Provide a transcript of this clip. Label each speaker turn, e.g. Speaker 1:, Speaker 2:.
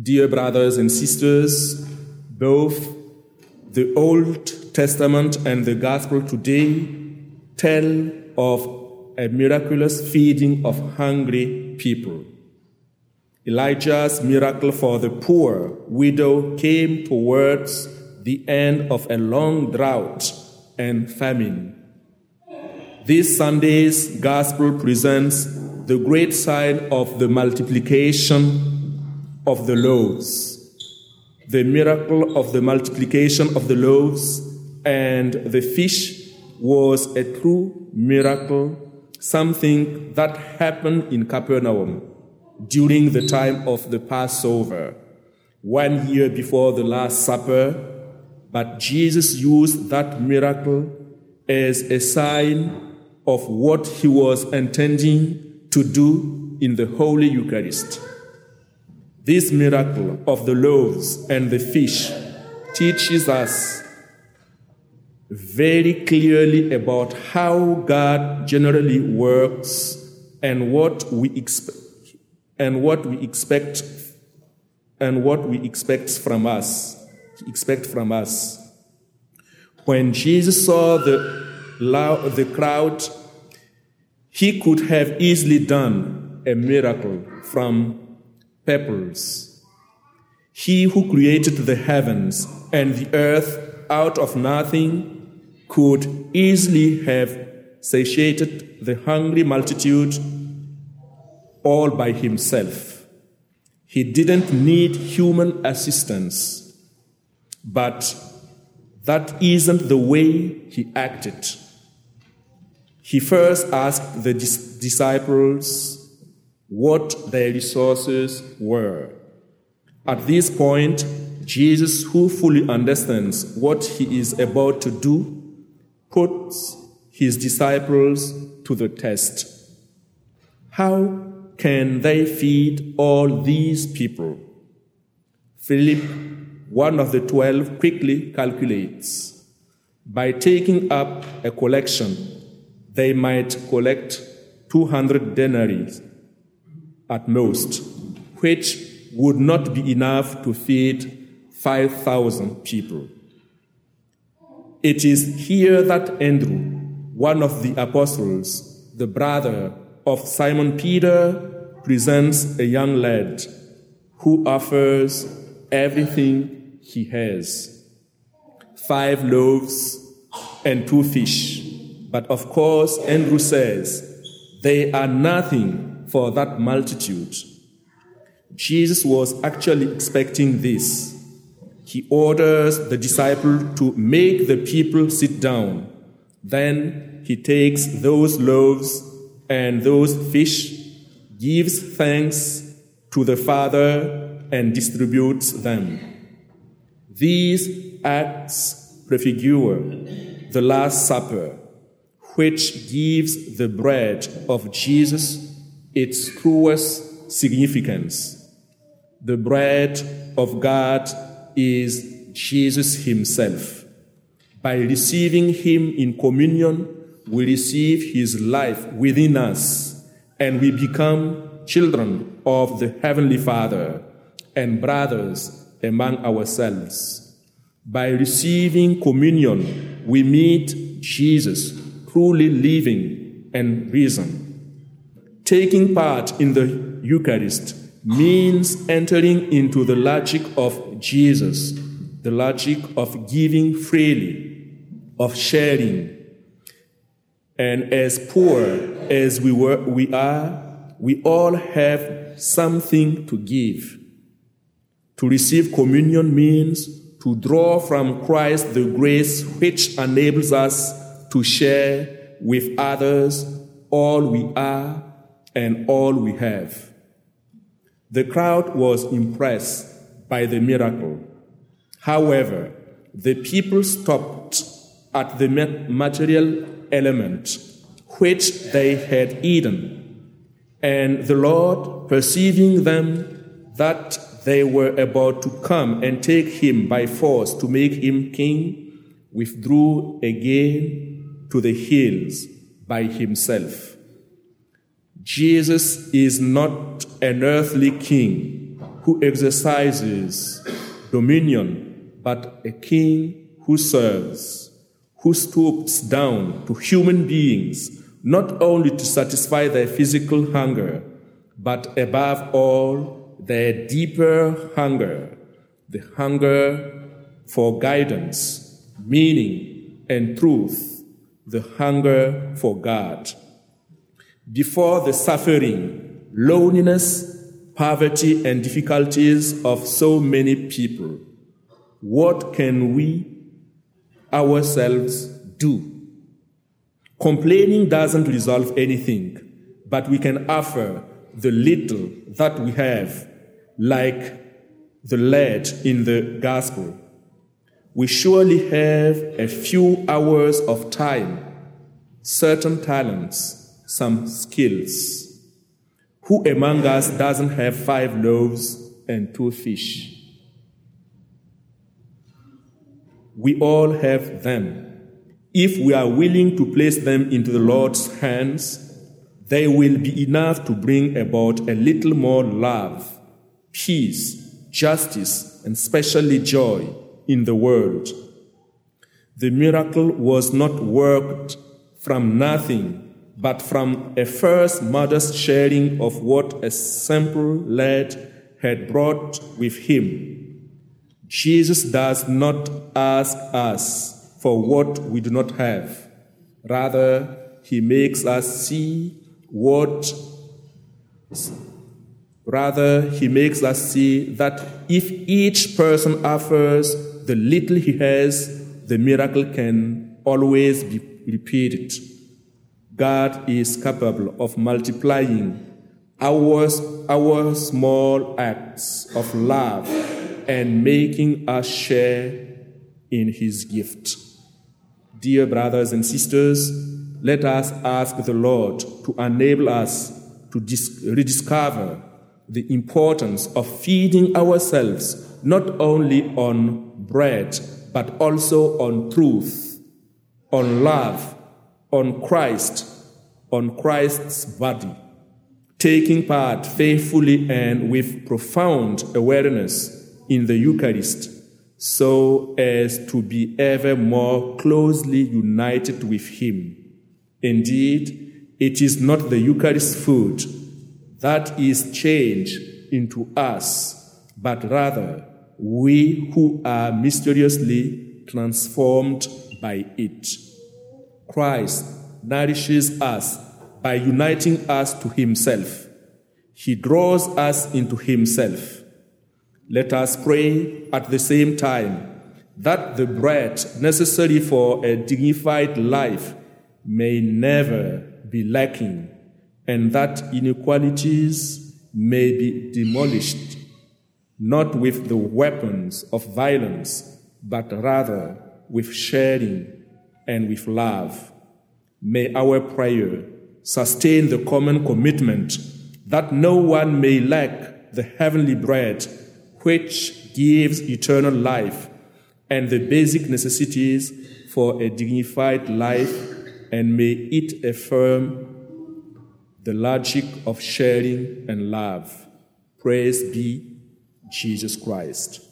Speaker 1: Dear brothers and sisters, both the Old Testament and the Gospel today tell of a miraculous feeding of hungry people. Elijah's miracle for the poor widow came towards the end of a long drought and famine. This Sunday's Gospel presents the great sign of the multiplication of the loaves the miracle of the multiplication of the loaves and the fish was a true miracle, something that happened in Capernaum during the time of the Passover, one year before the Last Supper. But Jesus used that miracle as a sign of what he was intending to do in the Holy Eucharist. This miracle of the loaves and the fish teaches us very clearly about how God generally works and what we expect and what we expect and what we expect from us expect from us. When Jesus saw the the crowd he could have easily done a miracle from pebbles. He who created the heavens and the earth out of nothing could easily have satiated the hungry multitude all by himself. He didn't need human assistance, but that isn't the way he acted. He first asked the disciples what their resources were. At this point, Jesus, who fully understands what he is about to do, puts his disciples to the test. How can they feed all these people? Philip, one of the twelve, quickly calculates. By taking up a collection, they might collect 200 denarii at most, which would not be enough to feed 5,000 people. It is here that Andrew, one of the apostles, the brother of Simon Peter, presents a young lad who offers everything he has five loaves and two fish. But of course, Andrew says, they are nothing for that multitude. Jesus was actually expecting this. He orders the disciple to make the people sit down. Then he takes those loaves and those fish, gives thanks to the Father, and distributes them. These acts prefigure the Last Supper, which gives the bread of Jesus its truest significance. The bread of God is Jesus Himself. By receiving Him in communion, we receive His life within us and we become children of the Heavenly Father and brothers among ourselves. By receiving communion, we meet Jesus, truly living and risen. Taking part in the Eucharist means entering into the logic of Jesus, the logic of giving freely, of sharing. And as poor as we, were, we are, we all have something to give. To receive communion means to draw from Christ the grace which enables us to share with others all we are and all we have. The crowd was impressed by the miracle. However, the people stopped at the material element which they had eaten, and the Lord, perceiving them that they were about to come and take him by force to make him king, withdrew again to the hills by himself. Jesus is not an earthly king who exercises dominion, but a king who serves, who stoops down to human beings, not only to satisfy their physical hunger, but above all, their deeper hunger, the hunger for guidance, meaning, and truth, the hunger for God. Before the suffering, loneliness, poverty, and difficulties of so many people, what can we ourselves do? Complaining doesn't resolve anything, but we can offer the little that we have, like the lad in the gospel. We surely have a few hours of time, certain talents, some skills. Who among us doesn't have five loaves and two fish? We all have them. If we are willing to place them into the Lord's hands, they will be enough to bring about a little more love, peace, justice, and especially joy in the world. The miracle was not worked from nothing, but from a first modest sharing of what a simple lad had brought with him. Jesus does not ask us for what we do not have. Rather, he makes us see what rather he makes us see that if each person offers the little he has, the miracle can always be repeated. God is capable of multiplying our, our small acts of love and making us share in his gift. Dear brothers and sisters, let us ask the Lord to enable us to dis- rediscover the importance of feeding ourselves not only on bread, but also on truth, on love, on Christ, on Christ's body, taking part faithfully and with profound awareness in the Eucharist so as to be ever more closely united with Him Indeed, it is not the Eucharist food that is changed into us, but rather we who are mysteriously transformed by it. Christ nourishes us by uniting us to Himself. He draws us into Himself. Let us pray at the same time that the bread necessary for a dignified life may never be lacking, and that inequalities may be demolished, not with the weapons of violence, but rather with sharing and with love. May our prayer sustain the common commitment that no one may lack the heavenly bread which gives eternal life and the basic necessities for a dignified life and may it affirm the logic of sharing and love. Praise be Jesus Christ.